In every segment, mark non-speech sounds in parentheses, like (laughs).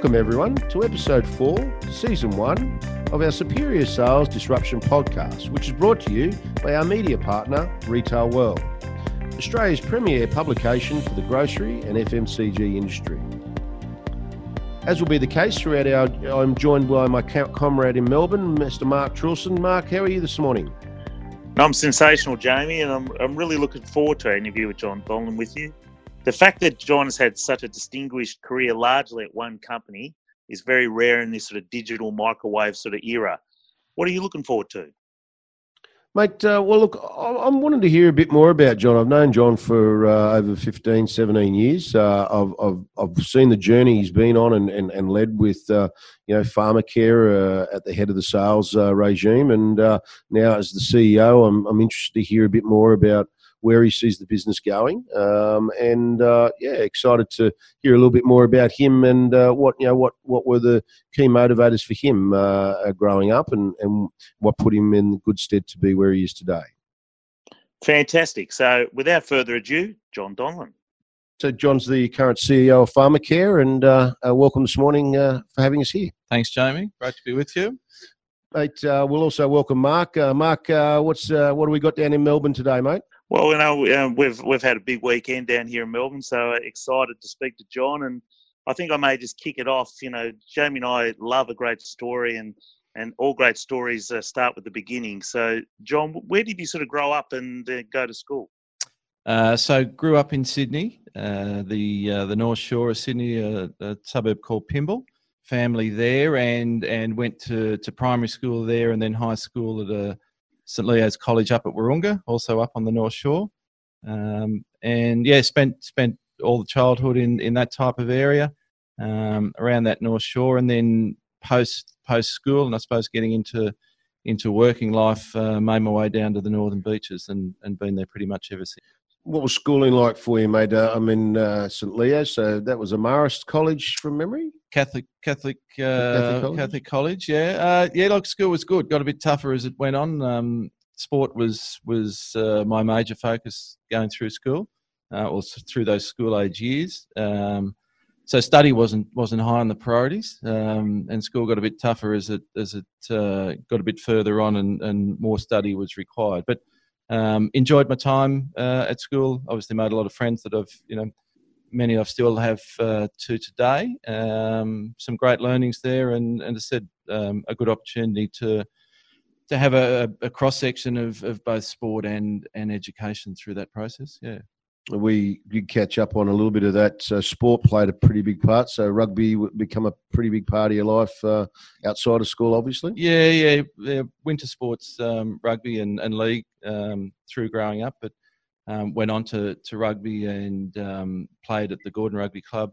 Welcome, everyone, to episode four, season one of our Superior Sales Disruption podcast, which is brought to you by our media partner, Retail World, Australia's premier publication for the grocery and FMCG industry. As will be the case throughout our, I'm joined by my comrade in Melbourne, Mr. Mark Trilson. Mark, how are you this morning? I'm sensational, Jamie, and I'm, I'm really looking forward to our interview with John Donlan with you. The fact that John has had such a distinguished career largely at one company is very rare in this sort of digital microwave sort of era. What are you looking forward to? Mate, uh, well, look, I'm wanting to hear a bit more about John. I've known John for uh, over 15, 17 years. Uh, I've, I've, I've seen the journey he's been on and, and, and led with, uh, you know, Pharmacare uh, at the head of the sales uh, regime. And now as the CEO, I'm, I'm interested to hear a bit more about where he sees the business going. Um, and uh, yeah, excited to hear a little bit more about him and uh, what you know what what were the key motivators for him uh, growing up and and what put him in good stead to be where he is today. Fantastic. So, without further ado, John Donlan. So, John's the current CEO of Pharmacare, and uh, uh, welcome this morning uh, for having us here. Thanks, Jamie. Great to be with you. Mate, we'll also welcome Mark. Mark, what's what do we got down in Melbourne today, mate? Well, you know, we've we've had a big weekend down here in Melbourne, so excited to speak to John. And I think I may just kick it off. You know, Jamie and I love a great story, and and all great stories uh, start with the beginning. So, John, where did you sort of grow up and uh, go to school? Uh, so, grew up in Sydney, uh, the uh, the North Shore of Sydney, a, suburb called Pymble. Family there, and and went to to primary school there, and then high school at a St Leo's College up at Wahroonga, also up on the North Shore. Um, and yeah, spent spent all the childhood in, in that type of area um, around that North Shore, and then post post school, and I suppose getting into into working life, uh, made my way down to the northern beaches, and and been there pretty much ever since what was schooling like for you, mate? Uh, I'm in uh, St Leo, so that was a Marist college from memory. Catholic, Catholic, uh, Catholic college. Catholic college. Yeah, uh, yeah. Like school was good. Got a bit tougher as it went on. Um, sport was was uh, my major focus going through school, uh, or through those school age years. Um, so study wasn't wasn't high on the priorities, um, and school got a bit tougher as it as it got a bit further on, and, and more study was required. But um, enjoyed my time uh, at school. Obviously, made a lot of friends that I've, you know, many I still have uh, to today. Um, some great learnings there, and, and I said, um, a good opportunity to to have a, a cross section of, of both sport and and education through that process. Yeah we did catch up on a little bit of that. So sport played a pretty big part. So rugby become a pretty big part of your life uh, outside of school, obviously. Yeah, yeah, yeah. winter sports, um, rugby and, and league um, through growing up, but um, went on to, to rugby and um, played at the Gordon Rugby Club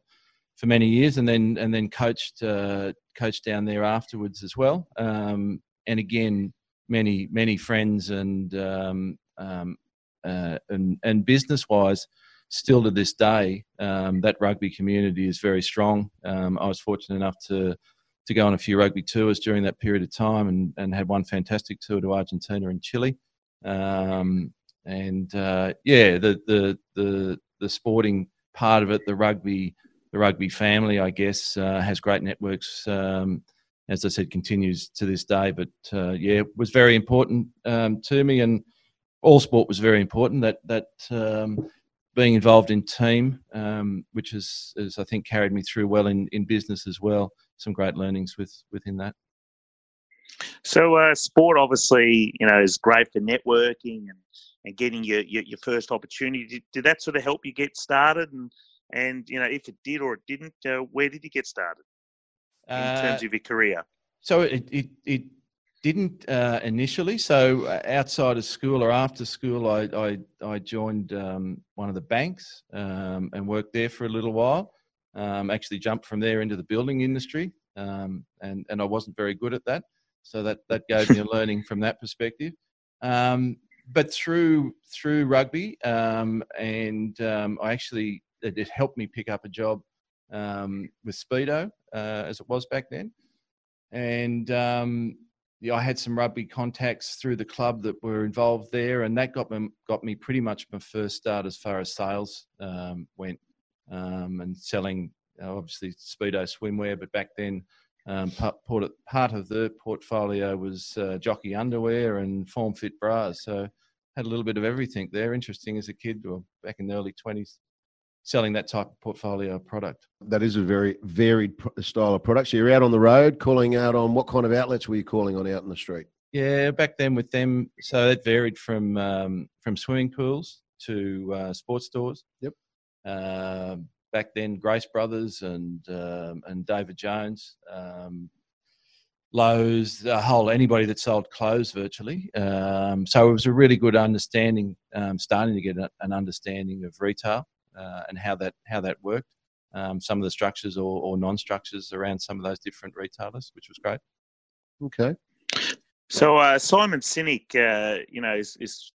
for many years, and then and then coached uh, coached down there afterwards as well. Um, and again, many many friends and um, uh, and and business wise, still to this day, um, that rugby community is very strong. Um, I was fortunate enough to to go on a few rugby tours during that period of time, and and had one fantastic tour to Argentina and Chile. Um, and uh, yeah, the the the the sporting part of it, the rugby the rugby family, I guess, uh, has great networks. Um, as I said, continues to this day. But uh, yeah, it was very important um, to me, and all sport was very important. That that um, being involved in team, um, which has, has I think carried me through well in, in business as well. Some great learnings with within that. So uh, sport obviously you know is great for networking and, and getting your, your, your first opportunity. Did, did, that sort of help you get started? And and you know if it did or it didn't, uh, where did you get started in uh, terms of your career? So it, it, it didn't uh, initially. So uh, outside of school or after school, I I, I joined um, one of the banks um, and worked there for a little while. Um, actually, jumped from there into the building industry, um, and and I wasn't very good at that. So that that gave me a (laughs) learning from that perspective. Um, but through through rugby, um, and I actually it, it, helped me pick up a job with Speedo uh, as it was back then, and yeah, I had some rugby contacts through the club that were involved there, and that got me got me pretty much my first start as far as sales um, went, um, and selling obviously speedo swimwear, but back then um, part, part of the portfolio was uh, jockey underwear and form fit bras. So had a little bit of everything there. Interesting as a kid or back in the early 20s, selling that type of portfolio product. That is a very varied style of product. So you're out on the road calling out on what kind of outlets were you calling on out in the street? Yeah, back then with them, so that varied from um, from swimming pools to uh, sports stores. Yep. Uh, back then, Grace Brothers and um, and David Jones, um, Lowe's, the whole anybody that sold clothes virtually. Um, so it was a really good understanding, um, starting to get a, an understanding of retail uh, and how that how that worked. Um, some of the structures or, or non-structures around some of those different retailers, which was great. Okay. So uh, Simon Sinek, uh, you know, is, is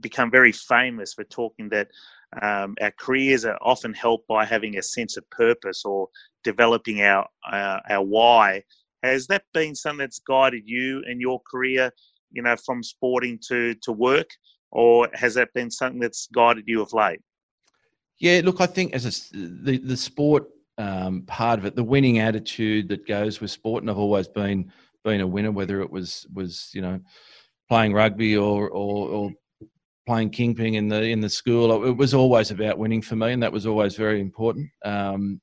become very famous for talking that um, our careers are often helped by having a sense of purpose or developing our uh, our why. Has that been something that's guided you in your career, you know, from sporting to to work, or has that been something that's guided you of late? Yeah, look, I think as a, the the sport um, part of it, the winning attitude that goes with sport, and I've always been been a winner, whether it was was you know playing rugby or or, or playing kingpin in the in the school. It was always about winning for me, and that was always very important. Um,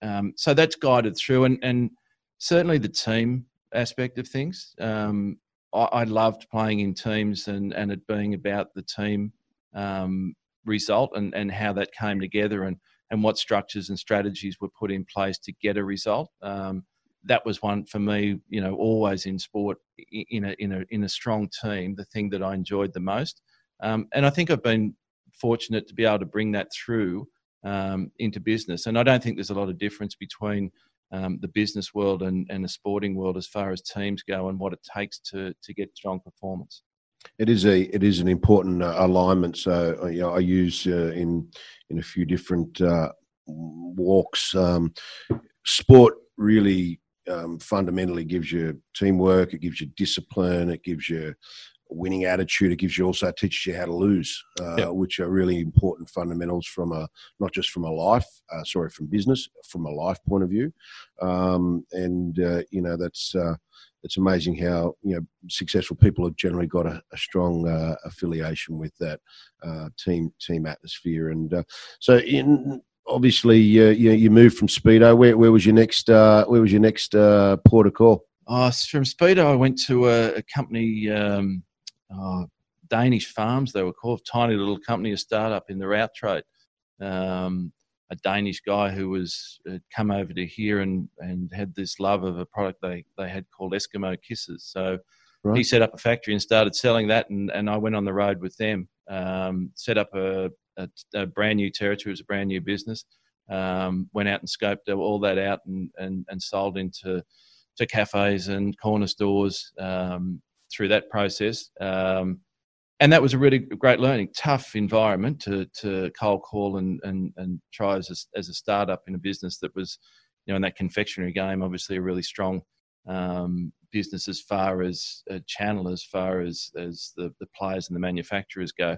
um, so that's guided through, and and certainly the team aspect of things. Um, I, I, loved playing in teams and and it being about the team um, result and and how that came together and and what structures and strategies were put in place to get a result. Um, that was one for me, you know, always in sport, in a in a in a strong team, the thing that I enjoyed the most. Um, and I think I've been fortunate to be able to bring that through um, into business. And I don't think there's a lot of difference between um, the business world and, and the sporting world as far as teams go and what it takes to to get strong performance. It is a it is an important uh, alignment. So uh, you know, I use uh, in in a few different uh, walks. Um, sport really um, fundamentally gives you teamwork. It gives you discipline. It gives you a winning attitude. It gives you also teaches you how to lose, uh, which are really important fundamentals from a not just from a life, uh, sorry, from business, from a life point of view. Um, and uh, you know that's uh, it's amazing how you know successful people have generally got a, a strong uh, affiliation with that uh, team team atmosphere. And so in obviously you, you moved from speedo. Where, where was your next where was your next port of call? Oh, from Speedo, I went to a, a company um, Danish farms. They were called tiny little company, a startup in the route trade. Um, a Danish guy who was had come over to here and, and had this love of a product they, they had called Eskimo Kisses. So right. he set up a factory and started selling that, and, and I went on the road with them. Um, set up a, a, a, brand new territory, it was a brand new business. Um, went out and scoped all that out and, and, and sold into to cafes and corner stores um, through that process. Um, and that was a really great learning. Tough environment to to cold call and and and try as a, as a startup in a business that was, you know, in that confectionery game. Obviously, a really strong um, business as far as channel, as far as as the the players and the manufacturers go.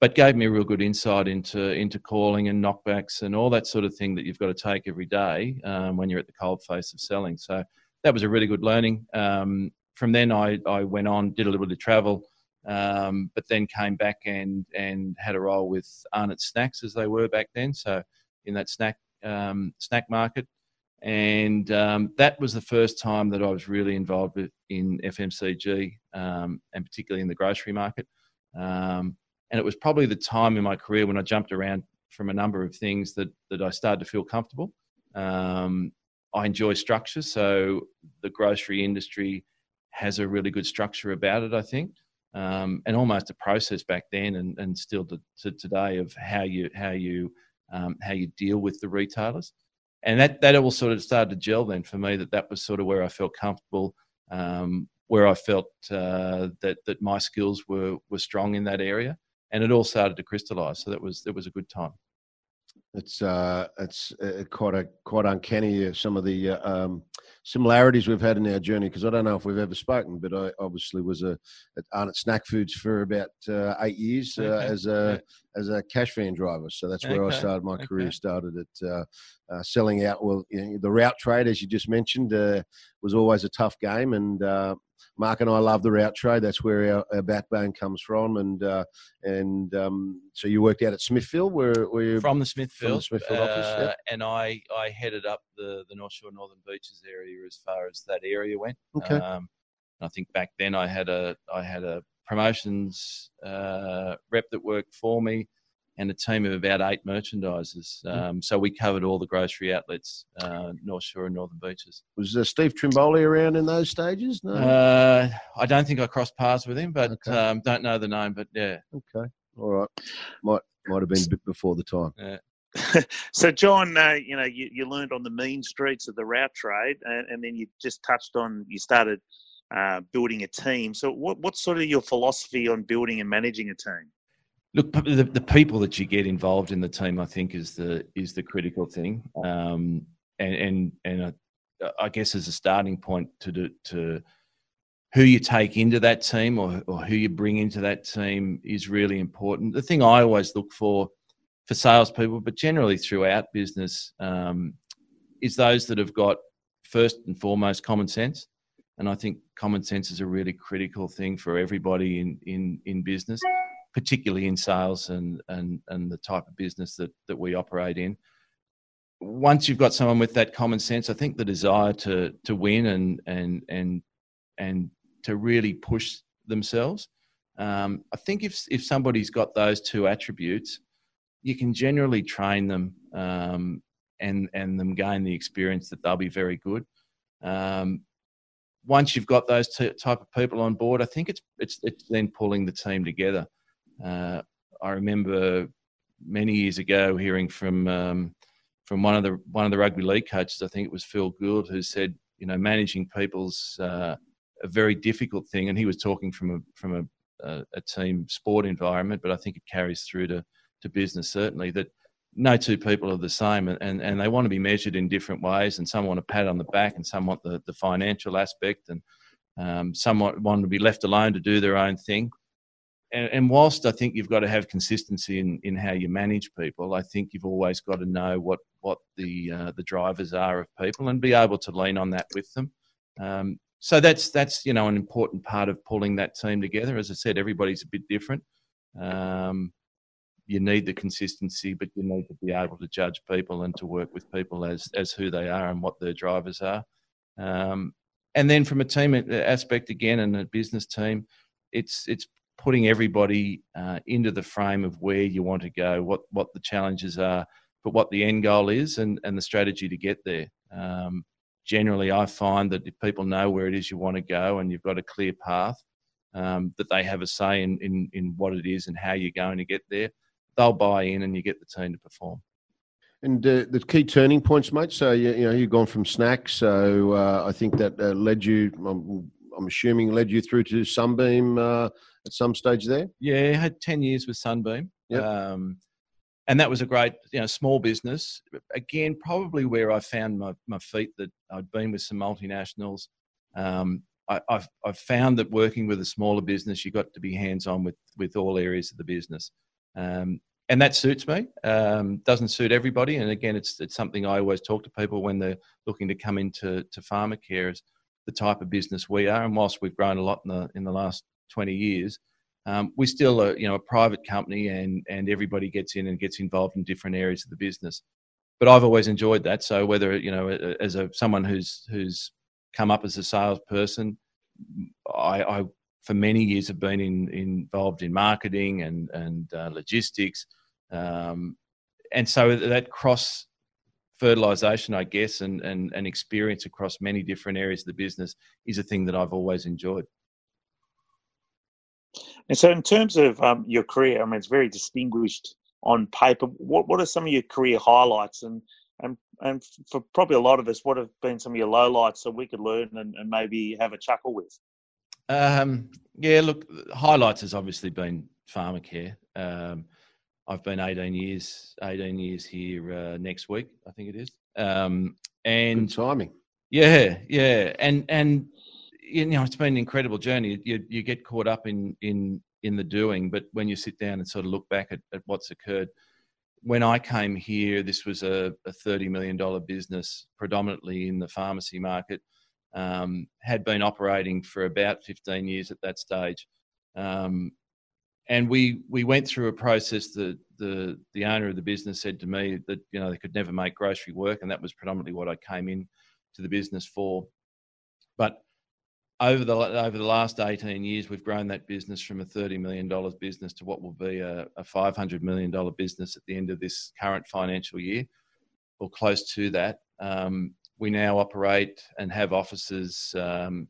But gave me a real good insight into into calling and knockbacks and all that sort of thing that you've got to take every day um, when you're at the cold face of selling. So that was a really good learning. Um, from then, I, I went on, did a little bit of travel, um, but then came back and, and had a role with Arnott Snacks as they were back then. So in that snack um, snack market, and um, that was the first time that I was really involved in FMCG um, and particularly in the grocery market. Um, and it was probably the time in my career when I jumped around from a number of things that that I started to feel comfortable. Um, I enjoy structure, so the grocery industry has a really good structure about it, I think, um, and almost a process back then and, and still to, to today of how you how you um, how you deal with the retailers, and that that all sort of started to gel then for me. That that was sort of where I felt comfortable, um, where I felt uh, that that my skills were were strong in that area, and it all started to crystallise. So that was that was a good time. It's uh, it's uh, quite a quite uncanny. Uh, some of the uh, um, similarities we've had in our journey because I don't know if we've ever spoken, but I obviously was a at Arnott Snack Foods for about uh, eight years uh, Okay. as a as a cash van driver. So that's where I started my Okay. career. Started at uh, uh, selling out. Well, you know, the route trade, as you just mentioned, uh, was always a tough game, and uh, Mark and I love the route trade. That's where our, our backbone comes from, and uh, and um, so you worked out at Smithfield, where where you from the Smithfield, Smithfield office, uh, yep. and I I headed up the the North Shore Northern Beaches area as far as that area went. Okay. Um, I think back then I had a I had a promotions uh, rep that worked for me, and a team of about eight merchandisers. Mm. Um, so we covered all the grocery outlets, uh, North Shore and Northern Beaches. was uh, Steve Trimboli around in those stages? No. Uh, I don't think I crossed paths with him, but Okay. um, don't know the name. But yeah, okay, all right. Might might have been a bit before the time. (laughs) so, John, uh, you know, you, you learned on the mean streets of the route trade, and, and then you just touched on you started uh, building a team. So, what what's sort of your philosophy on building and managing a team? Look, the, the people that you get involved in the team, I think, is the is the critical thing. Um, and and and I, I guess as a starting point to do, to who you take into that team or or who you bring into that team is really important. The thing I always look for for salespeople, but generally throughout business, um, is those that have got first and foremost common sense. And I think common sense is a really critical thing for everybody in in in business particularly in sales and and and the type of business that that we operate in. Once you've got someone with that common sense, I think the desire to to win and and and and to really push themselves. Um, I think if if somebody's got those two attributes, you can generally train them um, and and them gain the experience that they'll be very good. Um, once you've got those t- type of people on board, I think it's it's it's then pulling the team together. Uh, I remember many years ago hearing from um, from one of the one of the rugby league coaches. I think it was Phil Gould who said, you know, managing people's uh, a very difficult thing, and he was talking from a from a, a, a team sport environment, but I think it carries through to to business certainly that no two people are the same and, and, and they want to be measured in different ways and some want a pat on the back and some want the, the financial aspect and um, some want, want to be left alone to do their own thing and, and whilst I think you've got to have consistency in, in how you manage people, I think you've always got to know what what the uh, the drivers are of people and be able to lean on that with them. Um, so that's that's you know an important part of pulling that team together. As I said, everybody's a bit different. Um, you need the consistency, but you need to be able to judge people and to work with people as as who they are and what their drivers are. Um, and then from a team aspect again, and a business team, it's it's putting everybody uh, into the frame of where you want to go, what what the challenges are, but what the end goal is, and and the strategy to get there. Um, generally, I find that if people know where it is you want to go, and you've got a clear path, um, that they have a say in, in in what it is and how you're going to get there, they'll buy in, and you get the team to perform. And uh, the key turning points, mate. So you, you know you've gone from snacks. So uh, I think that uh, led you. I'm, I'm assuming led you through to Sunbeam uh, at some stage there. Yeah, I had ten years with Sunbeam. Yep. Um, and that was a great, you know, small business. Again, probably where I found my, my feet that I'd been with some multinationals. Um, I, I've, I've found that working with a smaller business, you've got to be hands on with, with all areas of the business. Um, and that suits me. Um, doesn't suit everybody. And again, it's, it's something I always talk to people when they're looking to come into to pharmacare is the type of business we are. And whilst we've grown a lot in the, in the last 20 years, um, we're still a you know a private company and and everybody gets in and gets involved in different areas of the business but I've always enjoyed that so whether you know as a someone who's who's come up as a salesperson I, I for many years have been in, involved in marketing and and uh, logistics um, and so that cross fertilization I guess and, and and experience across many different areas of the business is a thing that I've always enjoyed And so, in terms of um, your career, I mean, it's very distinguished on paper. What what are some of your career highlights, and and and for probably a lot of us, what have been some of your lowlights, so we could learn and, and maybe have a chuckle with? Um, yeah, look, highlights has obviously been pharmacare. Um, I've been 18 years, 18 years here uh, next week, I think it is. Um, and Good timing. Yeah, yeah, and and you know it's been an incredible journey. You you get caught up in in in the doing, but when you sit down and sort of look back at, at what's occurred, when I came here, this was a, a thirty million dollar business, predominantly in the pharmacy market. Um, had been operating for about fifteen years at that stage, um, and we we went through a process that the the owner of the business said to me that you know they could never make grocery work, and that was predominantly what I came in to the business for. But over the over the last 18 years, we've grown that business from a 30 million dollars business to what will be a, a 500 million dollar business at the end of this current financial year, or close to that. Um, we now operate and have offices um,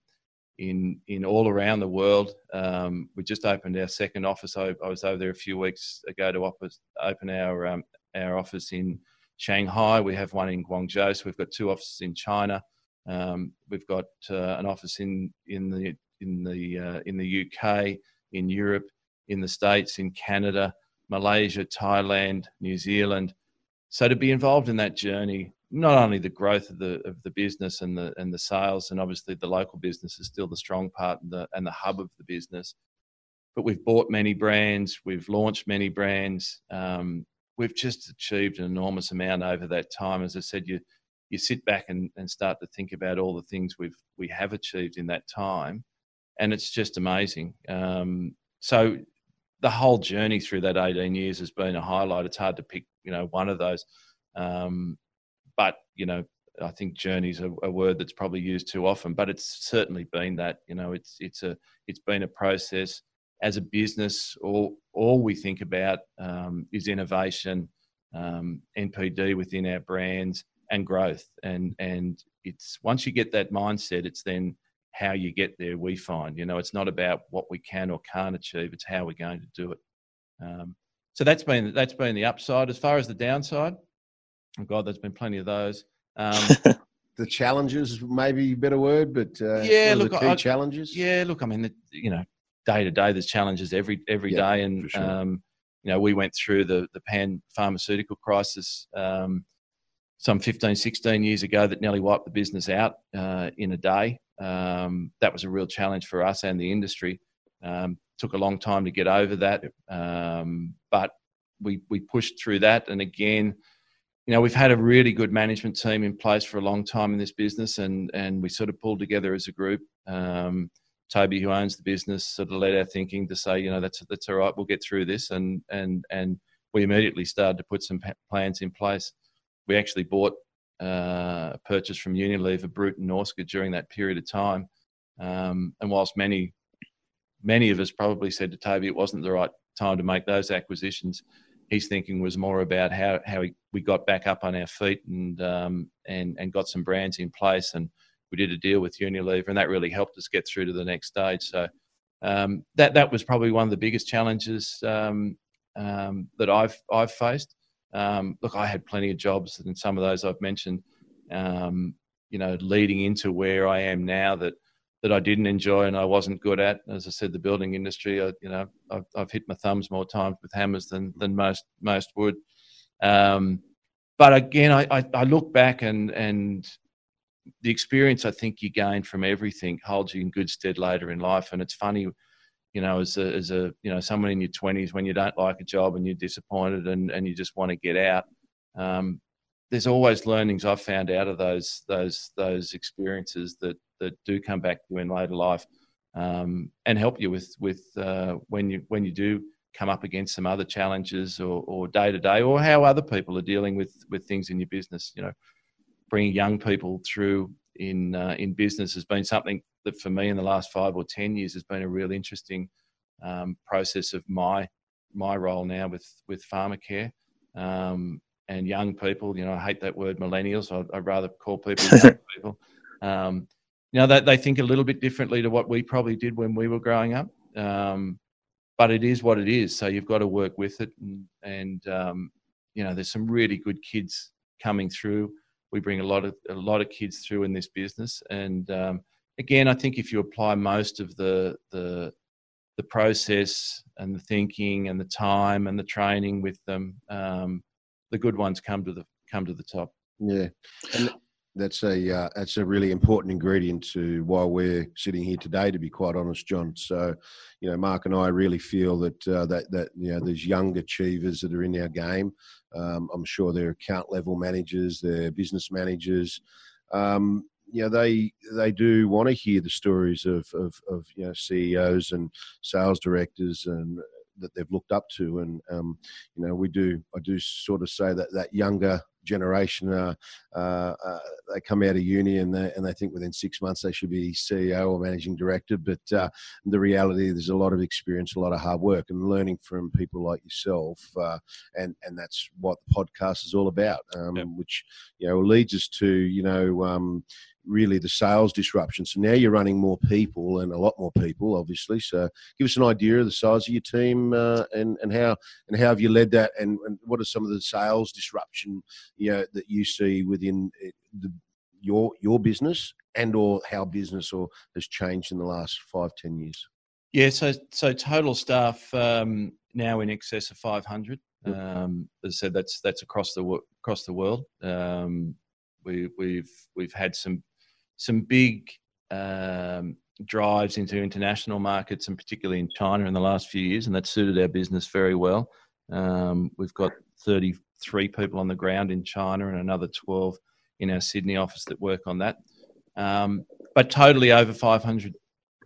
in in all around the world. Um, we just opened our second office. I, I, was over there a few weeks ago to office, open our um, our office in Shanghai. We have one in Guangzhou. So we've got two offices in China. Um, we've got uh, an office in in the in the uh, in the UK, in Europe, in the States, in Canada, Malaysia, Thailand, New Zealand. So to be involved in that journey, not only the growth of the of the business and the and the sales, and obviously the local business is still the strong part and the and the hub of the business, but we've bought many brands, we've launched many brands. Um, we've just achieved an enormous amount over that time. As I said, you you sit back and, and start to think about all the things we've we have achieved in that time, and it's just amazing. Um, so the whole journey through that 18 years has been a highlight. It's hard to pick, you know, one of those, um, but you know, I think journey is a, a, word that's probably used too often, but it's certainly been that. You know, it's it's a it's been a process. As a business, all all we think about um, is innovation, um, NPD within our brands, and growth. And and it's once you get that mindset, it's then how you get there. We find, you know, it's not about what we can or can't achieve; it's how we're going to do it. Um, so that's been that's been the upside. As far as the downside, oh God, there's been plenty of those. Um, (laughs) the challenges, maybe a better word, but uh, yeah, look, the key I, challenges. Yeah, look, I mean, the, you know, day to day, there's challenges every every yeah, day, and sure. um, you know, we went through the the pan pharmaceutical crisis um, some 15, 16 years ago that nearly wiped the business out uh, in a day. Um, that was a real challenge for us and the industry. Um, took a long time to get over that, um, but we we pushed through that. And again, you know, we've had a really good management team in place for a long time in this business, and and we sort of pulled together as a group. Um, Toby, who owns the business, sort of led our thinking to say, you know, that's that's all right. We'll get through this, and and and we immediately started to put some plans in place we actually bought uh, a purchase from Unilever, Brut and Norsca during that period of time. Um, and whilst many many of us probably said to Toby it wasn't the right time to make those acquisitions, his thinking was more about how how we got back up on our feet and um, and and got some brands in place and we did a deal with Unilever and that really helped us get through to the next stage. So um, that that was probably one of the biggest challenges um, um that I've I've faced. Um, look, I had plenty of jobs, and some of those I've mentioned, um, you know, leading into where I am now that that I didn't enjoy and I wasn't good at. As I said, the building industry, I, you know, I've, I've, hit my thumbs more times with hammers than than most most would. Um, but again, I, I, I look back and and the experience I think you gain from everything holds you in good stead later in life. And it's funny you know, as a, as a you know someone in your twenties when you don't like a job and you're disappointed and, and you just want to get out. Um, there's always learnings I've found out of those those those experiences that that do come back to you in later life um, and help you with with uh, when you when you do come up against some other challenges or, or day to day or how other people are dealing with with things in your business. You know, bringing young people through in uh, in business has been something that for me in the last five or ten years has been a real interesting um, process of my my role now with with pharmacare um, and young people. You know, I hate that word millennials. I'd, I'd rather call people (laughs) young people. Um, you know, they, they think a little bit differently to what we probably did when we were growing up. Um, but it is what it is. So you've got to work with it, and, and um, you know, there's some really good kids coming through. We bring a lot of a lot of kids through in this business, and um, again, I think if you apply most of the the the process and the thinking and the time and the training with them, um, the good ones come to the come to the top. Yeah, and that's a uh, that's a really important ingredient to why we're sitting here today. To be quite honest, John. So, you know, Mark and I really feel that uh, that that you know these young achievers that are in our game. Um, I'm sure they're account level managers, they're business managers. Um, you know, they they do want to hear the stories of, of, of you know CEOs and sales directors and that they've looked up to, and um, you know, we do. I do sort of say that that younger generation uh, uh, uh, they come out of uni and they, and they think within six months they should be CEO or managing director. But uh, the reality, there's a lot of experience, a lot of hard work, and learning from people like yourself. Uh, and and that's what the podcast is all about, um, yep. which you know leads us to you know. Um, really the sales disruption. So now you're running more people and a lot more people, obviously. So give us an idea of the size of your team uh, and and how and how have you led that, and, and what are some of the sales disruption you know that you see within eh, the, your your business and or how business or has changed in the last five ten years. Yeah, so so total staff um, now in excess of 500. Um, as I said, that's that's across the across the world. Um, we, we've we've had some some big um, drives into international markets and particularly in China in the last few years, and that suited our business very well. Um, we've got 33 people on the ground in China and another 12 in our Sydney office that work on that. Um, but totally over 500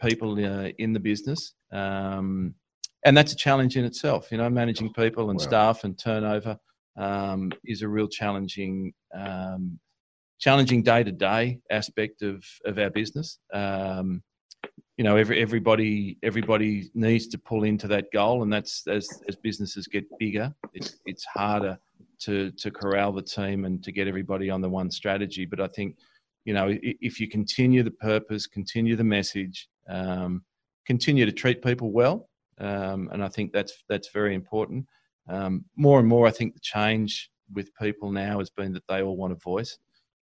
people uh, in the business. Um, and that's a challenge in itself, you know, managing people and wow. staff and turnover um, is a real challenging um, challenging day to day aspect of of our business. Um, you know, every everybody everybody needs to pull into that goal, and that's as as businesses get bigger, it's it's harder to to corral the team and to get everybody on the one strategy. But I think, you know, if you continue the purpose, continue the message, um, continue to treat people well, um, and I think that's that's very important. Um, more and more, I think the change with people now has been that they all want a voice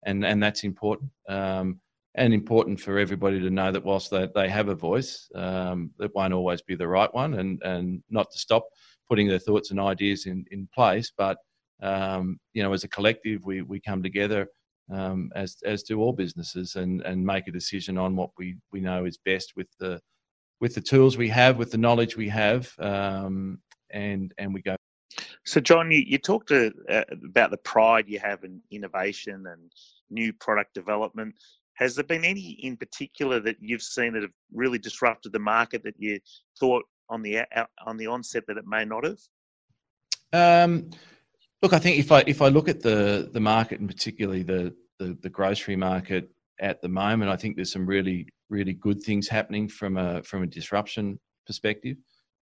and and that's important. Um, and important for everybody to know that whilst they, they have a voice, um, it won't always be the right one, and, and not to stop putting their thoughts and ideas in, in place. But um, you know, as a collective, we, we come together um, as as do all businesses and, and make a decision on what we, we know is best with the with the tools we have, with the knowledge we have, um, and and we go so, John, you, you talked to, uh, about the pride you have in innovation and new product development. Has there been any in particular that you've seen that have really disrupted the market that you thought on the on the onset that it may not have? Um, look, I think if I if I look at the the market and particularly the, the the grocery market at the moment, I think there's some really really good things happening from a from a disruption perspective.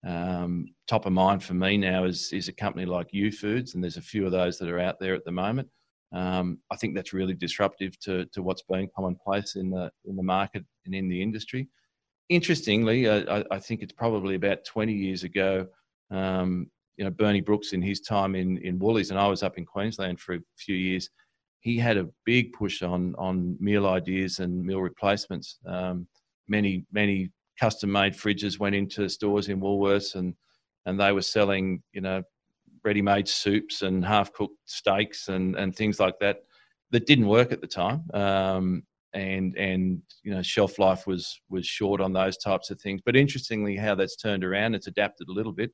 Um, top of mind for me now is is a company like U Youfoodz, and there's a few of those that are out there at the moment. Um, I think that's really disruptive to, to what's being commonplace in the in the market and in the industry. Interestingly, I, I, think it's probably about 20 years ago. Um, you know, Bernie Brookes in his time in in Woolies, and I was up in Queensland for a few years. He had a big push on on meal ideas and meal replacements. Um, many many custom made fridges went into stores in Woolworths and and they were selling you know ready made soups and half cooked steaks and and things like that that didn't work at the time. Um, and and you know shelf life was was short on those types of things. But interestingly how that's turned around it's adapted a little bit.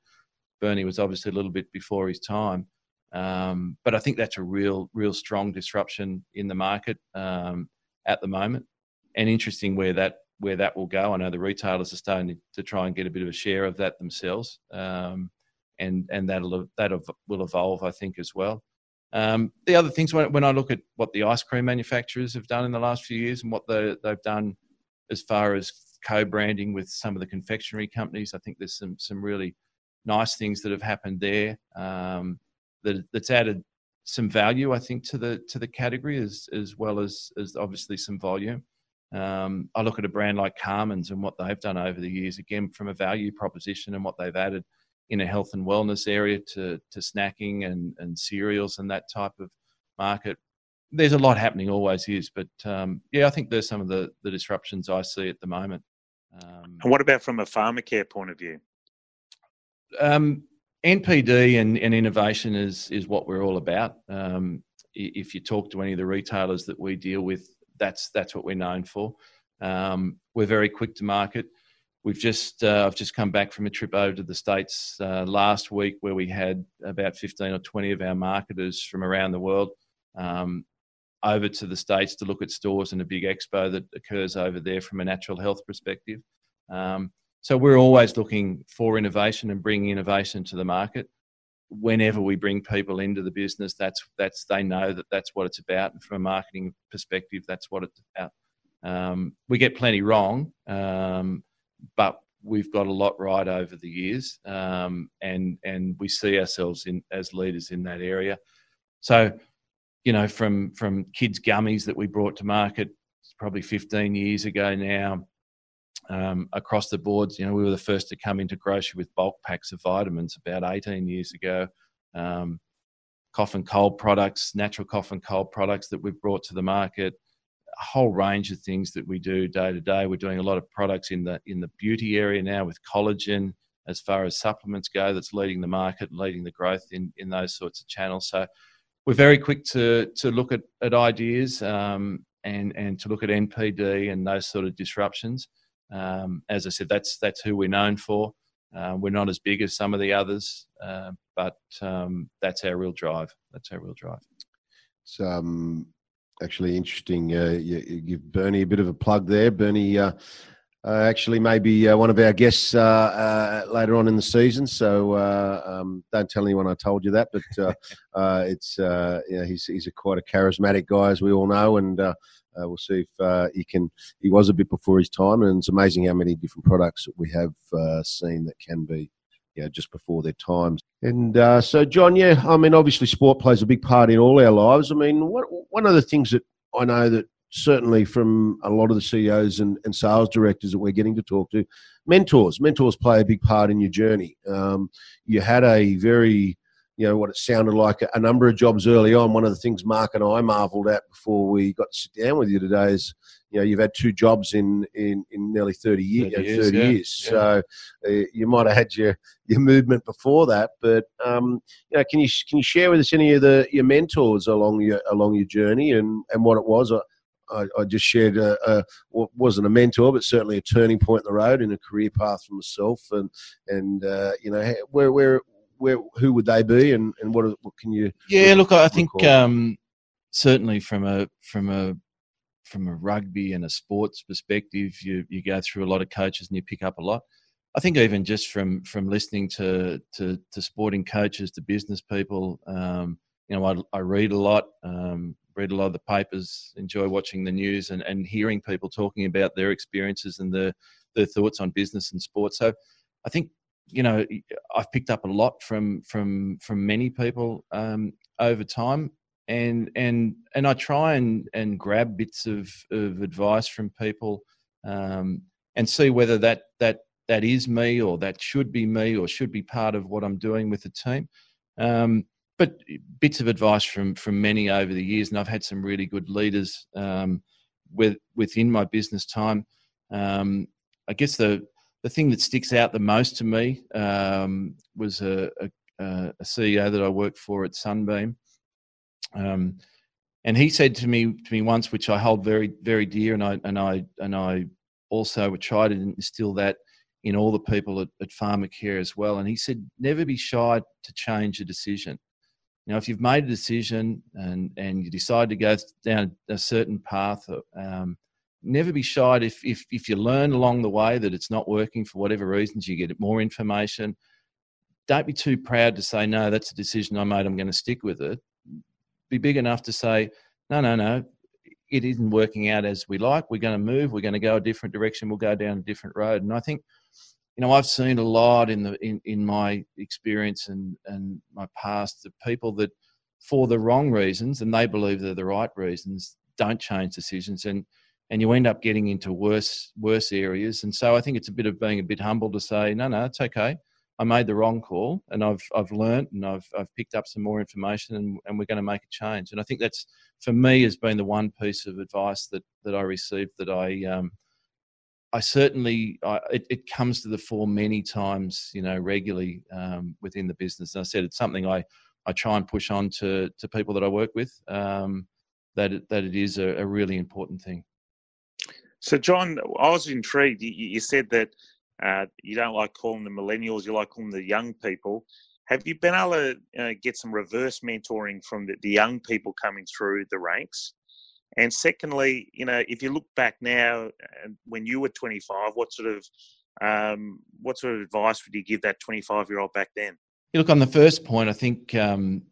Bernie was obviously a little bit before his time. Um, but i think that's a real real strong disruption in the market um, at the moment. And interesting where that where that will go. I know the retailers are starting to, to try and get a bit of a share of that themselves, um, and and that'll that will evolve, I think, as well. Um, the other things when, when I look at what the ice cream manufacturers have done in the last few years and what they, they've done as far as co-branding with some of the confectionery companies, I think there's some some really nice things that have happened there um, that that's added some value, I think, to the to the category as as well as as obviously some volume. Um, I look at a brand like Carman's and what they've done over the years, again, from a value proposition and what they've added in a health and wellness area to, to snacking and, and cereals and that type of market. There's a lot happening, always is, but um, yeah, I think there's some of the, the disruptions I see at the moment. Um, and what about from a pharmacare point of view? Um, NPD and, and, innovation is is what we're all about. Um, if you talk to any of the retailers that we deal with, that's that's what we're known for. Um, we're very quick to market. We've just uh, I've just come back from a trip over to the states uh, last week where we had about 15 or 20 of our marketers from around the world um, over to the states to look at stores and a big expo that occurs over there from a natural health perspective. Um, so we're always looking for innovation and bringing innovation to the market. Whenever we bring people into the business, that's that's they know that that's what it's about. And from a marketing perspective, that's what it's about. Um, we get plenty wrong, um, but we've got a lot right over the years, um, and and we see ourselves in as leaders in that area. So, you know, from from kids gummies that we brought to market probably 15 years ago now, um, across the boards. You know, we were the first to come into grocery with bulk packs of vitamins about 18 years ago. Um, cough and cold products, natural cough and cold products that we've brought to the market. Whole range of things that we do day to day. We're doing a lot of products in the in the beauty area now with collagen, as far as supplements go. That's leading the market leading the growth in in those sorts of channels. So we're very quick to to look at at ideas um, and and to look at NPD and those sort of disruptions. Um, as I said, that's that's who we're known for. Uh, we're not as big as some of the others, uh, but um, that's our real drive. That's our real drive. It's um, actually interesting. Uh, you, you, give Bernie a bit of a plug there. Bernie uh, uh, actually may be uh, one of our guests later on in the season. So um, don't tell anyone I told you that. But (laughs) it's yeah, he's he's a quite a charismatic guy, as we all know, and uh, we'll see if uh, he can. He was a bit before his time, and it's amazing how many different products that we have uh, seen that can be, you know, just before their times. And uh, so, John, yeah, I mean, obviously, sport plays a big part in all our lives. I mean, what, one of the things that I know that certainly from a lot of the CEOs and, and sales directors that we're getting to talk to, mentors, mentors play a big part in your journey. Um, you had a very you know what it sounded like a number of jobs early on. One of the things Mark and I marvelled at before we got to sit down with you today is you know you've had two jobs in in, in nearly 30 years 30 years, 30 yeah. years. Yeah. so uh, you might have had your your movement before that but um, you know can you can you share with us any of the your mentors along your along your journey and and what it was I, I just shared a, a, wasn't a mentor, but certainly a turning point in the road in a career path for myself, and and uh, you know where where where who would they be, and, and what what can you? Yeah, look, I think um, certainly from a from a from a rugby and a sports perspective, you you go through a lot of coaches and you pick up a lot. I think even just from from listening to to, to sporting coaches, to business people, um, you know, I, I read a lot, um, read a lot of the papers, enjoy watching the news, and, and hearing people talking about their experiences and their their thoughts on business and sports. So, I think you know, I've picked up a lot from from from many people um, over time, and and and I try and and grab bits of of advice from people, um, and see whether that that that is me or that should be me or should be part of what I'm doing with the team. Um, but bits of advice from from many over the years, and I've had some really good leaders um, with within my business time. Um, I guess the the thing that sticks out the most to me um, was a, a, a, CEO that I worked for at Sunbeam, um, and he said to me to me once, which I hold very very dear, and I and I and I also try to instill that in all the people at, at Pharmacare as well. And he said, never be shy to change a decision. Now, if you've made a decision and and you decide to go down a certain path, um, never be shy if, if if you learn along the way that it's not working for whatever reasons you get more information don't be too proud to say no that's a decision i made i'm going to stick with it be big enough to say no no no it isn't working out as we like we're going to move we're going to go a different direction we'll go down a different road and i think you know i've seen a lot in the in, in my experience and and my past of people that for the wrong reasons and they believe they're the right reasons don't change decisions and and you end up getting into worse worse areas. And so I think it's a bit of being a bit humble to say, no, no, it's okay. I made the wrong call, and I've I've learned and I've I've picked up some more information, and, and we're going to make a change. And I think that's for me has been the one piece of advice that that I received that I um, I certainly I, it, it comes to the fore many times, you know, regularly um, within the business. And I said it's something I I try and push on to to people that I work with um, that it, that it is a, a, really important thing. So, John, I was intrigued. You, you said that uh, you don't like calling them millennials; you like calling them the young people. Have you been able to uh, get some reverse mentoring from the, the young people coming through the ranks? And secondly, you know, if you look back now, when you were 25, what sort of um, what sort of advice would you give that 25 year old back then? You look on the first point. I think um,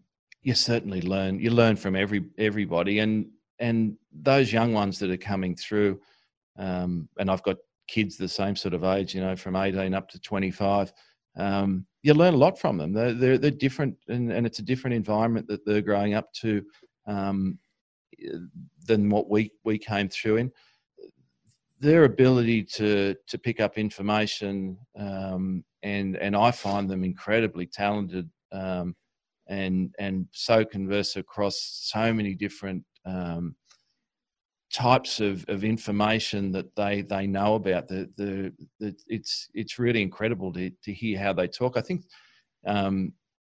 you certainly learn. You learn from every everybody, and and those young ones that are coming through. Um, and I've got kids the same sort of age, you know, from 18 up to 25. Um, you learn a lot from them. They're, they're, they're different, and, and, it's a different environment that they're growing up to um, than what we, we came through in their ability to to pick up information um, and and I find them incredibly talented um, and and so converse across so many different um, types of, of information that they they know about the, the, the it's it's really incredible to to hear how they talk I think um,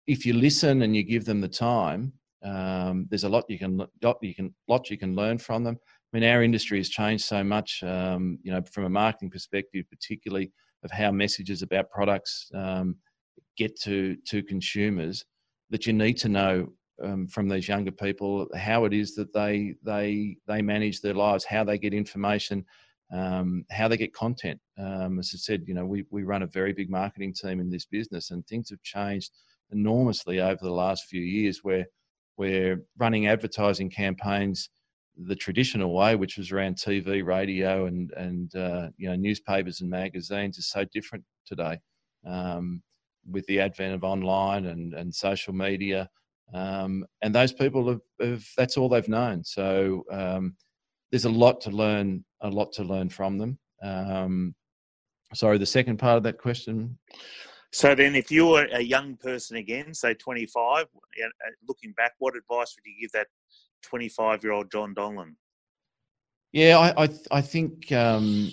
if you listen and you give them the time um, there's a lot you can lot you can lot you can learn from them I mean, our industry has changed so much, um, you know, from a marketing perspective, particularly of how messages about products um, get to to consumers. That you need to know um, from these younger people how it is that they they they manage their lives, how they get information, um, how they get content. Um, as I said, you know, we we run a very big marketing team in this business, and things have changed enormously over the last few years. Where we're running advertising campaigns the traditional way, which was around TV, radio, and and uh, you know newspapers and magazines, is so different today. Um, with the advent of online and, and social media, um, and those people have, have, that's all they've known. So um, there's a lot to learn, a lot to learn from them. Um, sorry, the second part of that question. So then, if you were a young person again, say 25, uh, looking back, what advice would you give that 25 year old John Donlan? Yeah, I I, I think um,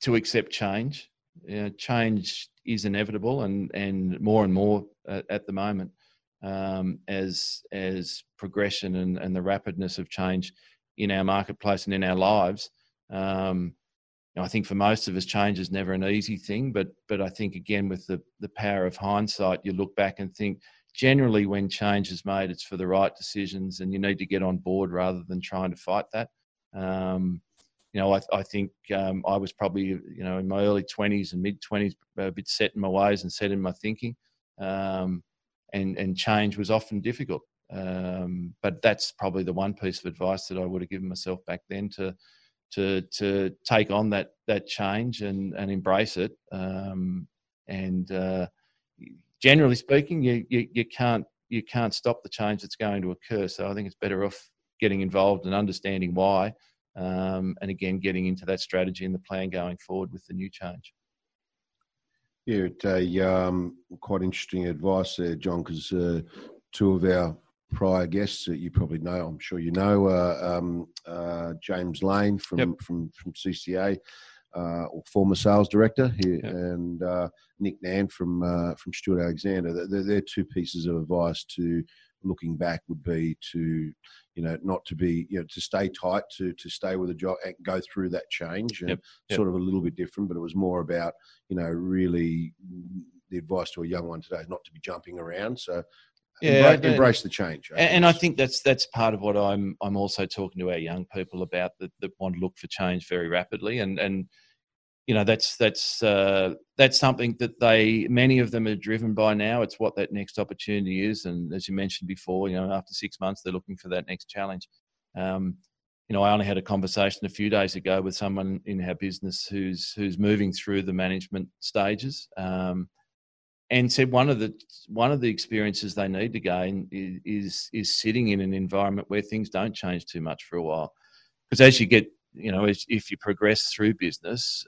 to accept change. You know, change is inevitable, and and more and more at, at the moment um, as as progression and, and the rapidness of change in our marketplace and in our lives. Um, you know, I think for most of us, change is never an easy thing, but but I think again with the the power of hindsight, you look back and think generally when change is made, it's for the right decisions, and you need to get on board rather than trying to fight that. Um, you know, I, I think um, I was probably, you know, in my early 20s and mid 20s, a bit set in my ways and set in my thinking, um, and and change was often difficult. Um, but that's probably the one piece of advice that I would have given myself back then to to to take on that that change and and embrace it. Um, and uh, generally speaking, you, you, you can't you can't stop the change that's going to occur. So I think it's better off getting involved and understanding why, um, and again getting into that strategy and the plan going forward with the new change. Yeah, it's a um, quite interesting advice there, John, because uh, two of our prior guests that you probably know, I'm sure you know, uh, um, uh, James Lane from yep. from from CCA uh, or former sales director here, yeah. and uh, Nick Nan from uh, from Stuart Alexander. They're, they're, two pieces of advice to looking back would be to you know not to be you know to stay tight to to stay with a job and go through that change and yep. Yep. sort of a little bit different but it was more about you know really the advice to a young one today is not to be jumping around so yeah, embrace, embrace the change. I and, I think that's that's part of what I'm I'm also talking to our young people about that, that want to look for change very rapidly and and you know that's that's uh, that's something that they many of them are driven by now. It's what that next opportunity is, and as you mentioned before, you know after six months they're looking for that next challenge. Um, you know, I only had a conversation a few days ago with someone in our business who's who's moving through the management stages, um, and said one of the one of the experiences they need to gain is, is is sitting in an environment where things don't change too much for a while, because as you get you know, if you progress through business,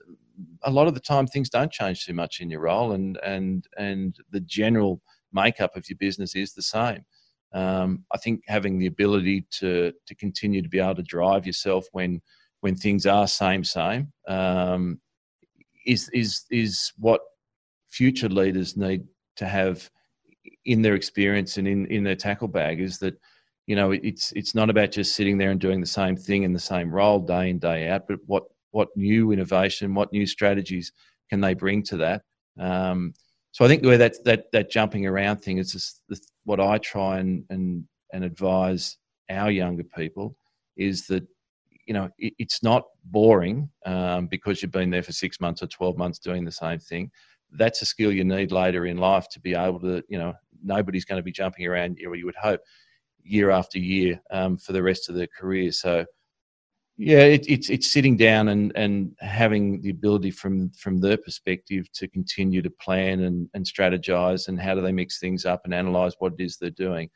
a lot of the time things don't change too much in your role, and and and the general makeup of your business is the same. Um, I think having the ability to to continue to be able to drive yourself when when things are same same um, is is is what future leaders need to have in their experience and in, in their tackle bag is that you know it's it's not about just sitting there and doing the same thing in the same role day in day out, but what what new innovation, what new strategies can they bring to that? Um, so I think where that that that jumping around thing is just what I try and and and advise our younger people is that you know it, it's not boring um, because you've been there for six months or twelve months doing the same thing. That's a skill you need later in life to be able to you know nobody's going to be jumping around or you would hope year after year um, for the rest of their career. So yeah, it, it's it's sitting down and, and having the ability from from their perspective to continue to plan and, and strategize and how do they mix things up and analyze what it is they're doing,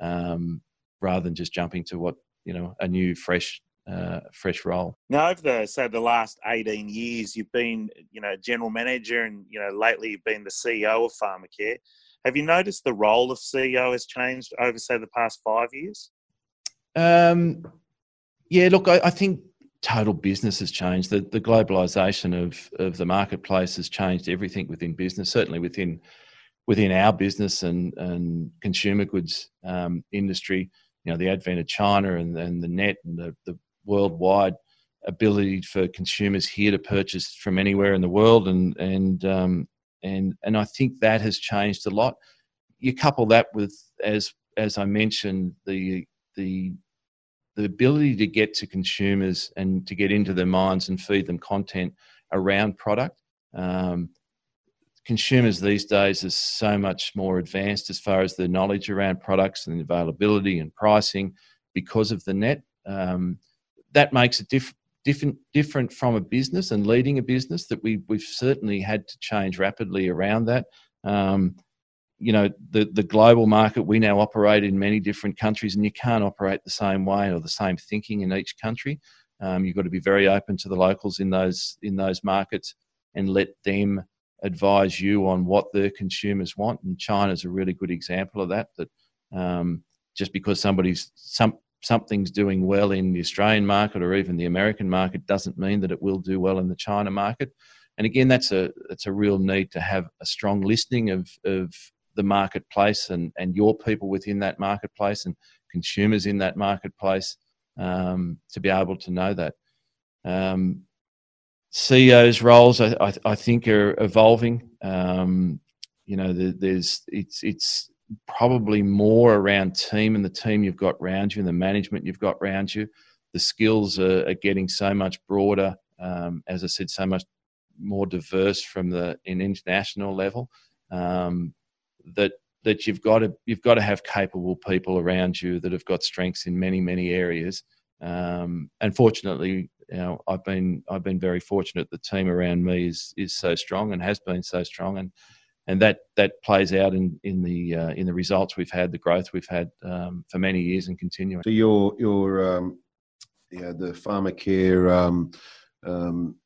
um, rather than just jumping to what you know a new fresh uh, fresh role. Now, over the say the last eighteen years, you've been you know general manager and you know lately you've been the CEO of Pharmacare. Have you noticed the role of CEO has changed over say the past five years? Um, yeah, look, I, I, think total business has changed. The, the globalization of, of the marketplace has changed everything within business, certainly within within our business and, and consumer goods um, industry. You know, the advent of China and, and the net and the, the worldwide ability for consumers here to purchase from anywhere in the world and and um, and and I think that has changed a lot. You couple that with as as I mentioned the the the ability to get to consumers and to get into their minds and feed them content around product. Um, consumers these days are so much more advanced as far as the knowledge around products and availability and pricing because of the net. Um, that makes it diff- different different from a business and leading a business that we we've certainly had to change rapidly around that. Um, you know the the global market we now operate in many different countries and you can't operate the same way or the same thinking in each country. Um, you've got to be very open to the locals in those in those markets and let them advise you on what their consumers want. And China's a really good example of that that um, just because somebody's some something's doing well in the Australian market or even the American market doesn't mean that it will do well in the China market. And again that's a it's a real need to have a strong listening of of the marketplace and, and your people within that marketplace and consumers in that marketplace um, to be able to know that. Um, CEOs' roles, I, I, I, think, are evolving. Um, you know, the, there's it's it's probably more around team and the team you've got around you and the management you've got around you. The skills are, are getting so much broader. Um, as I said, so much more diverse from the in international level. Um, that that you've got to you've got to have capable people around you that have got strengths in many many areas. Um, and fortunately, you know, I've been I've been very fortunate. The team around me is is so strong and has been so strong, and and that that plays out in in the uh, in the results we've had, the growth we've had um, for many years and continuing. So your your um, yeah the Pharmacare um, um,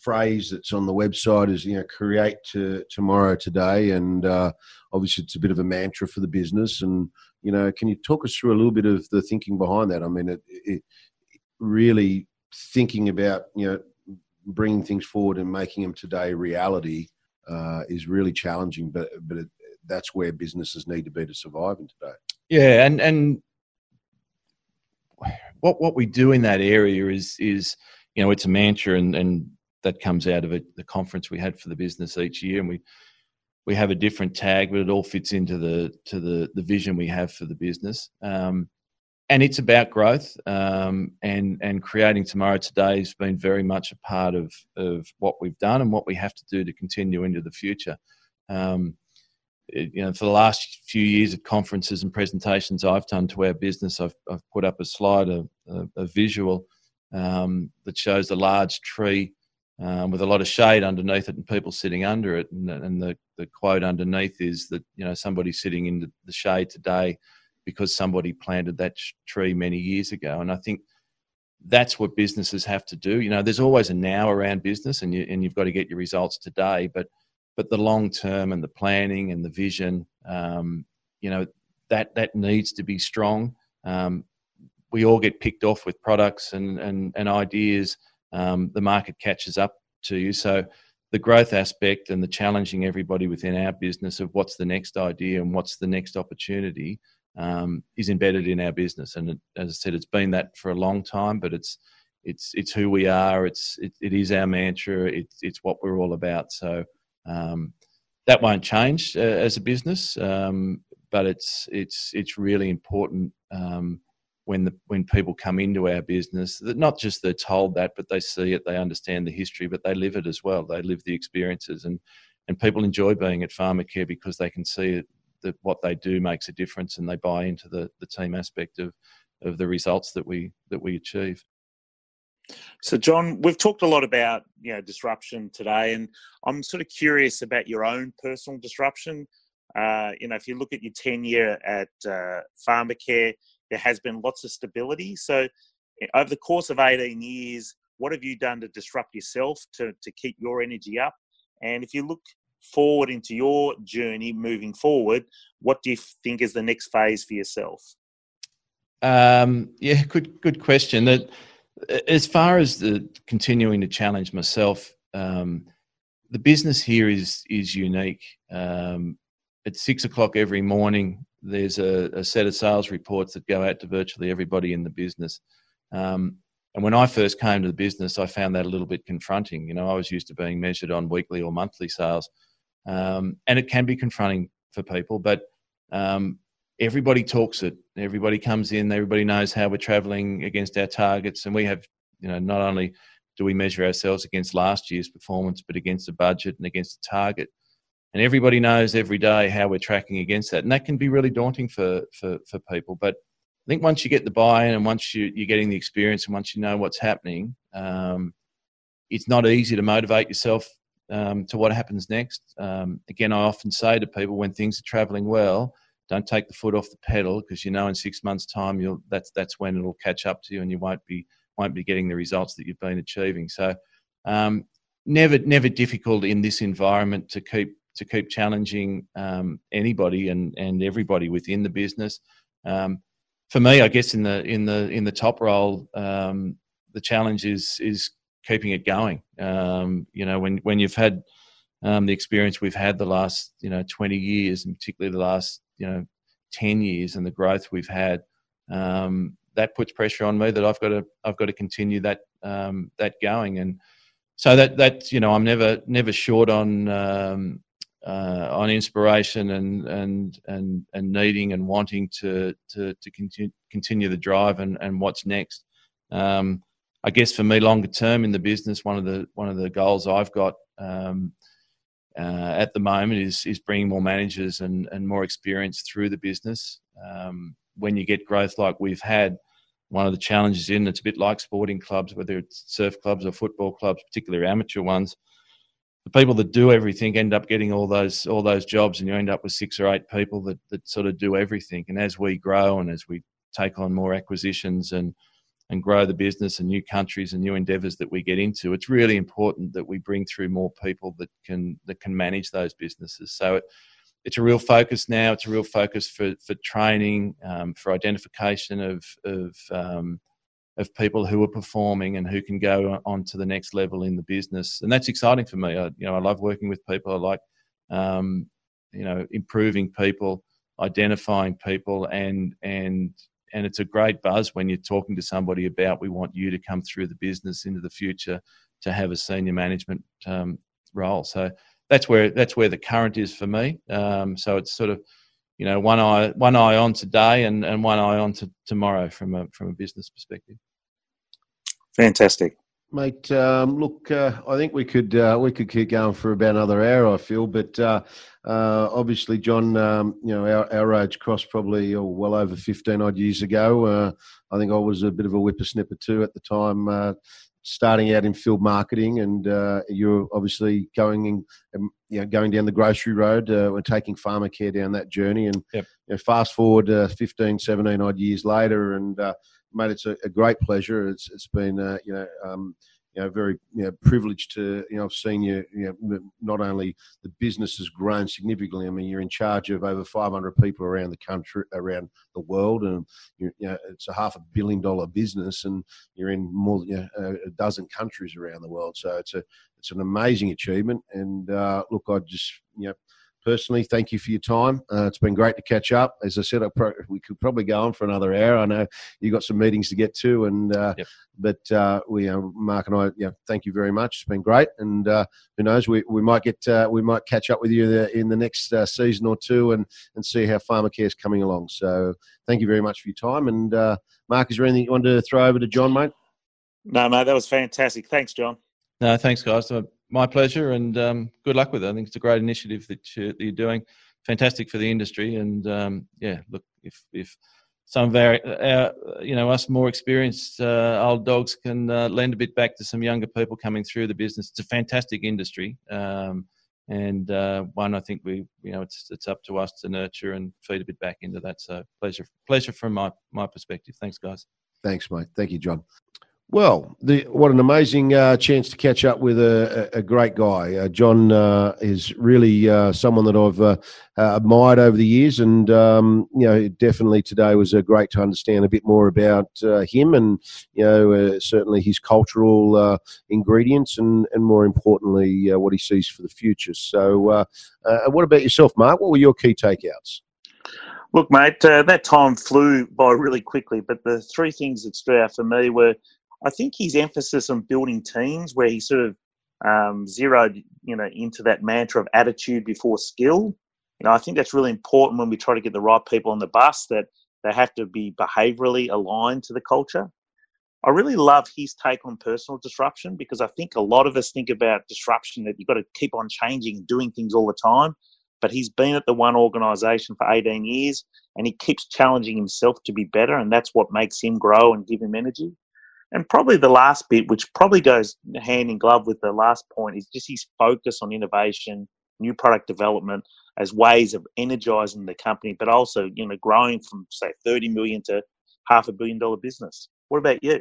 phrase that's on the website is you know create to tomorrow today and uh, obviously it's a bit of a mantra for the business and you know can you talk us through a little bit of the thinking behind that? I mean it, it really thinking about you know bringing things forward and making them today reality uh, is really challenging but but it, that's where businesses need to be to survive in today. Yeah and and what what we do in that area is is you know it's a mantra and and that comes out of it, the conference we had for the business each year, and we we have a different tag, but it all fits into the to the the vision we have for the business. Um, and it's about growth um, and and creating tomorrow today has been very much a part of of what we've done and what we have to do to continue into the future. Um, it, you know, for the last few years of conferences and presentations I've done to our business, I've, I've put up a slide, a, a, a visual um, that shows a large tree um, with a lot of shade underneath it and people sitting under it. And, and the, the quote underneath is that, you know, somebody sitting in the, the shade today because somebody planted that tree many years ago. And I think that's what businesses have to do. You know, there's always a now around business and, you, and you've got to get your results today, but, but the long term and the planning and the vision, um, you know, that, that needs to be strong. Um, we all get picked off with products and, and, and ideas – um, the market catches up to you. So the growth aspect and the challenging everybody within our business of what's the next idea and what's the next opportunity um, is embedded in our business. And it, as I said, it's been that for a long time, but it's it's it's who we are. It's it, it is our mantra. It's it's what we're all about. So um, that won't change uh, as a business, um, but it's it's it's really important um, when the when people come into our business that not just they're told that, but they see it, they understand the history, but they live it as well. They live the experiences, and and people enjoy being at Pharmacare because they can see that what they do makes a difference, and they buy into the the team aspect of of the results that we that we achieve. So, John, we've talked a lot about you know disruption today, and I'm sort of curious about your own personal disruption. Uh, you know, if you look at your tenure at uh, Pharmacare, there has been lots of stability. So, eh, over the course of 18 years, what have you done to disrupt yourself to, to keep your energy up? And if you look forward into your journey moving forward, what do you think is the next phase for yourself? Um, yeah, good good question. That as far as the continuing to challenge myself, um, the business here is is unique. Um, at six o'clock every morning, there's a, a, set of sales reports that go out to virtually everybody in the business. Um, and when I first came to the business, I found that a little bit confronting. You know, I was used to being measured on weekly or monthly sales, um, and it can be confronting for people. But um, everybody talks it. Everybody comes in. Everybody knows how we're travelling against our targets, and we have, you know, not only do we measure ourselves against last year's performance, but against the budget and against the target and everybody knows every day how we're tracking against that, and that can be really daunting for for, for people. But I think once you get the buy-in and once you, you're getting the experience and once you know what's happening, um, it's not easy to motivate yourself um, to what happens next. Um, again, I often say to people when things are travelling well, don't take the foot off the pedal because you know in six months' time you'll that's that's when it'll catch up to you and you won't be won't be getting the results that you've been achieving. So um, never never difficult in this environment to keep to keep challenging um, anybody and, and everybody within the business. Um, for me, I guess in the in the in the top role, um, the challenge is is keeping it going. Um, you know, when when you've had um, the experience we've had the last you know 20 years, and particularly the last you know 10 years, and the growth we've had, um, that puts pressure on me that I've got to I've got to continue that that going and so that that you know I'm never never short on um, uh, on inspiration and and and and needing and wanting to to to continue continue the drive and and what's next. Um, I guess for me, longer term in the business, one of the one of the goals I've got um, uh, at the moment is is bringing more managers and and more experience through the business. Um, when you get growth like we've had, one of the challenges in it's a bit like sporting clubs, whether it's surf clubs or football clubs, particularly amateur ones the people that do everything end up getting all those all those jobs, and you end up with six or eight people that that sort of do everything. And as we grow and as we take on more acquisitions and and grow the business and new countries and new endeavors that we get into, it's really important that we bring through more people that can that can manage those businesses. So it, it's a real focus now. It's a real focus for for training, um, for identification of of um, of people who are performing and who can go on to the next level in the business, and that's exciting for me. I, you know, I love working with people. I like, um, you know, improving people, identifying people, and and and it's a great buzz when you're talking to somebody about we want you to come through the business into the future to have a senior management um, role. So that's where that's where the current is for me. Um, so it's sort of you know one eye one eye on today and, and one eye on to tomorrow from a from a business perspective. Fantastic, mate. Um, look, uh, I think we could uh, we could keep going for about another hour. I feel, but uh, uh obviously, John, um, you know our, our age crossed probably oh, well over fifteen odd years ago. Uh, I think I was a bit of a whippersnipper too at the time uh, starting out in field marketing, and uh, you're obviously going in, um, you know, going down the grocery road. Uh, we're taking Pharmacare down that journey, and yep. you know, fast forward uh, 15, 17 odd years later, and uh, mate, it's a, a, great pleasure. It's it's been uh, you know. Um, you know, very you know, privileged to, you know, I've seen you, you know, not only the business has grown significantly. I mean, you're in charge of over 500 people around the country, around the world, and you know, it's a half a billion dollar business, and you're in more you know, a dozen countries around the world. So it's a it's an amazing achievement. And uh, look, I just you know personally, thank you for your time. Uh, it's been great to catch up. As I said, I pro- we could probably go on for another hour. I know you've got some meetings to get to, and uh, yep. but uh, we, uh, Mark and I, yeah, thank you very much. It's been great, and uh, who knows, we, we might get uh, we might catch up with you in the next season or two, and and see how Pharmacare is coming along. So thank you very much for your time. And Mark, is there anything you want to throw over to John, mate? No, mate, that was fantastic. Thanks, John. No, thanks, guys my pleasure, and um, good luck with it. I think it's a great initiative that, you, are doing. Fantastic for the industry, and um, yeah, look, if if some of our, our you know, us more experienced uh, old dogs can uh, lend a bit back to some younger people coming through the business. It's a fantastic industry, um, and uh, one I think we, you know, it's it's up to us to nurture and feed a bit back into that. So pleasure, pleasure from my my perspective. Thanks, guys. Thanks, mate. Thank you, John. Well, the, what an amazing uh, chance to catch up with a, a, great guy. Uh, John uh, is really uh, someone that I've uh, uh, admired over the years, and um, you know, definitely today was a great to understand a bit more about him, and you know, certainly his cultural ingredients, and and more importantly, what he sees for the future. So, what about yourself, Mark? What were your key takeouts? Look, mate, that time flew by really quickly, but the three things that stood out for me were I think his emphasis on building teams, where he sort of um, zeroed, you know, into that mantra of attitude before skill. You know, I think that's really important when we try to get the right people on the bus. That they have to be behaviourally aligned to the culture. I really love his take on personal disruption because I think a lot of us think about disruption that you've got to keep on changing and doing things all the time. But he's been at the one organisation for 18 years and he keeps challenging himself to be better, and that's what makes him grow and give him energy. And probably the last bit, which probably goes hand in glove with the last point, is just his focus on innovation, new product development as ways of energizing the company, but also, you know, growing from say 30 million to half a billion dollar business. What about you?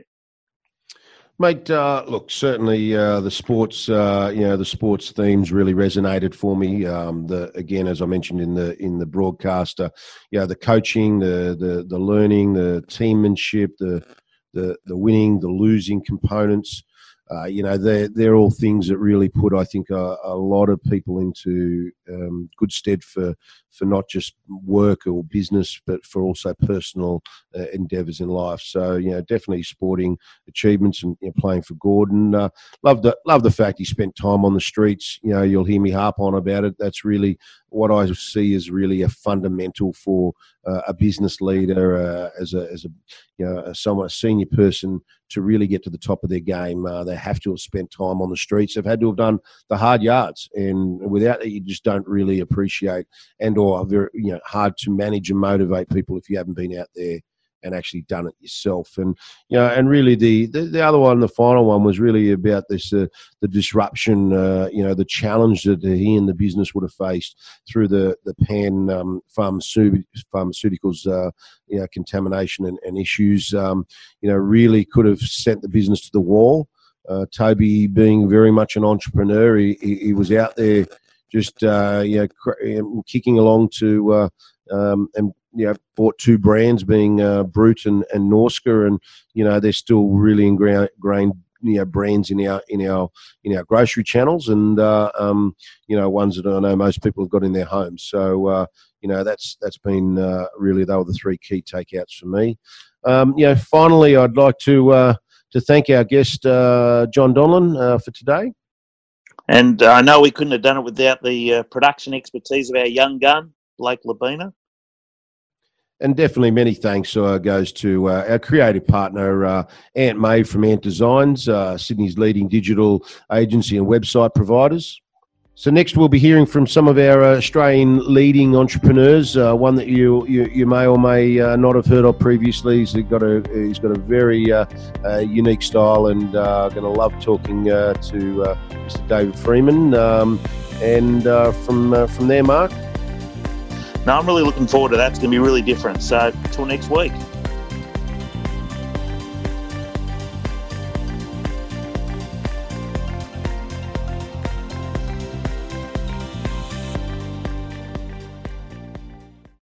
Mate, uh, look, certainly uh, the sports, uh, you know, the sports themes really resonated for me. Um, the again, as I mentioned in the in the broadcast, uh, you know, the coaching, the the the learning, the teammanship, the the the winning, the losing components. Uh, you know, they're they're all things that really put, I think, a, a lot of people into um, good stead for for not just work or business, but for also personal uh, endeavours in life. So, you know, definitely sporting achievements and you know, playing for Gordon. Uh, love the love the fact he spent time on the streets. You know, you'll hear me harp on about it. That's really what I see as really a fundamental for uh, a business leader, uh, as a as a you know a someone a senior person to really get to the top of their game. Uh, they have to have spent time on the streets. They've had to have done the hard yards, and without that, you just don't really appreciate and or very you know hard to manage and motivate people if you haven't been out there and actually done it yourself. And you know, and really the the, the other one, the final one, was really about this uh, the disruption. Uh, you know, the challenge that he and the business would have faced through the the pan um, pharmaceuticals, uh, you know, contamination and, and issues. Um, you know, really could have sent the business to the wall. Uh, Toby, being very much an entrepreneur, he, he, was out there just uh, you know cr- kicking along to uh, um, and you know bought two brands being uh, Brut and, and Norsca and you know they're still really ingrained you know brands in our in our in our grocery channels and uh, um, you know ones that I know most people have got in their homes so uh, you know that's that's been uh, really they were the three key takeouts for me. Um, you know finally I'd like to uh, to thank our guest uh, John Donlan uh, for today. And I know we couldn't have done it without the production expertise of our young gun Blake Labina and definitely many thanks uh, goes to uh, our creative partner uh, Ant May from Ant Designs, uh, Sydney's leading digital agency and website providers. So next we'll be hearing from some of our uh, Australian leading entrepreneurs. Uh, one that you, you, you may or may not have heard of previously. He's got a he's got a very unique style, and going to love talking to Mr. David Freeman. Um, and from from there, Mark. Now I'm really looking forward to that. It's going to be really different. So, until next week.